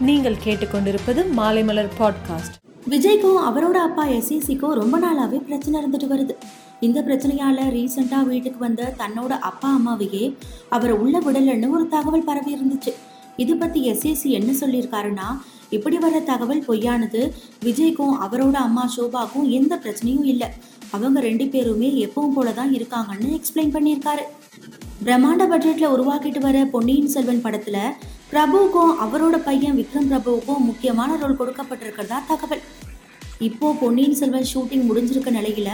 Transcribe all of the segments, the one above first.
நீங்கள் கேட்டுக்கொண்டிருப்பது மாலைமலர் பாட்காஸ்ட் விஜய்க்கும் அவரோட அப்பா எஸ்இசிக்கும் ரொம்ப நாளாவே பிரச்சனை இருந்துட்டு வருது. இந்த பிரச்சனையால ரீசெண்டா வீட்டுக்கு வந்த தன்னோட அப்பா அம்மாவையே அவரை உள்ள விடலன்னு ஒரு தகவல் பரவி இருந்துச்சு. இது பத்தி எஸ்இசி என்ன சொல்லியிருக்காருன்னா இப்படி வர தகவல் பொய்யானது விஜய்க்கும் அவரோட அம்மா சோபாக்கும் எந்த பிரச்சனையும் இல்லை. அவங்க ரெண்டு பேருமே எப்பவும் போல தான் இருக்காங்கன்னு எக்ஸ்பிளைன் பண்ணியிருக்காரு. பிரம்மாண்ட பட்ஜெட்ல உருவாக்கிட்டு வர பொன்னியின் செல்வன் படத்துல பிரபுவுக்கும் அவரோட பையன் விக்ரம் பிரபுவுக்கும் முக்கியமான ரோல் கொடுக்கப்பட்டிருக்கிறதா தகவல். இப்போ பொன்னியின் செல்வன் ஷூட்டிங் முடிஞ்சிருக்க நிலையில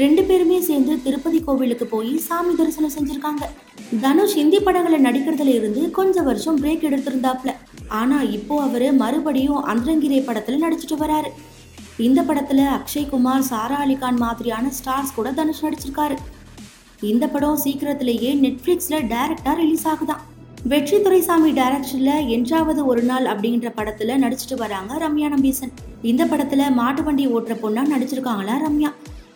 ரெண்டு பேருமே சேர்ந்து திருப்பதி கோவிலுக்கு போய் சாமி தரிசனம் செஞ்சிருக்காங்க. தனுஷ் ஹிந்தி படங்களை நடிக்கிறதுல இருந்து கொஞ்ச வருஷம் பிரேக் எடுத்திருந்தாப்ல ஆனா இப்போ அவரு மறுபடியும் அந்தரங்கிரே படத்துல நடிச்சிட்டு வராரு. இந்த படத்துல அக்ஷய் குமார் சாரா அலிகான் மாதிரியான ஸ்டார்ஸ் கூட தனுஷ் நடிச்சிருக்காரு. இந்த படம் சீக்கிரத்திலேயே நெட்ஃப்ளிக்ஸில் டைரக்டாக ரிலீஸ் ஆகுதான். வெற்றி துரைசாமி டைரக்ஷனில் என்றாவது ஒரு நாள் அப்படின்ற படத்தில் நடிச்சிட்டு வராங்க ரம்யா நம்பீசன். இந்த படத்தில் மாட்டு வண்டி ஓட்டுற பொண்ணா நடிச்சிருக்காங்களா ரம்யா.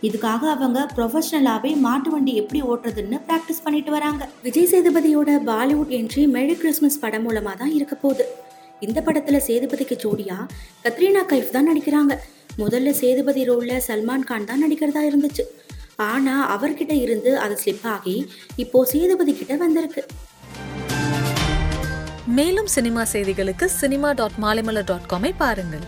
இதுக்காக அவங்க ப்ரொஃபஷனலாகவே மாட்டு வண்டி எப்படி ஓட்டுறதுன்னு ப்ராக்டிஸ் பண்ணிட்டு வராங்க. விஜய் சேதுபதியோட பாலிவுட் என்ட்ரி மெரி கிறிஸ்மஸ் படம் மூலமாக தான் இருக்க போகுது. இந்த படத்தில் சேதுபதிக்கு ஜோடியா கத்ரீனா கைஃப் தான் நடிக்கிறாங்க. முதல்ல சேதுபதி ரோலில் சல்மான் கான் தான் நடிக்கிறதா இருந்துச்சு. ஆனால் அவர்கிட்ட இருந்து அது ஸ்லிப் ஆகி இப்போது சேதுபதி கிட்ட வந்திருக்கு. மேலும் சினிமா செய்திகளுக்கு சினிமா டாட் மாலைமலர் டாட் காமை பாருங்கள்.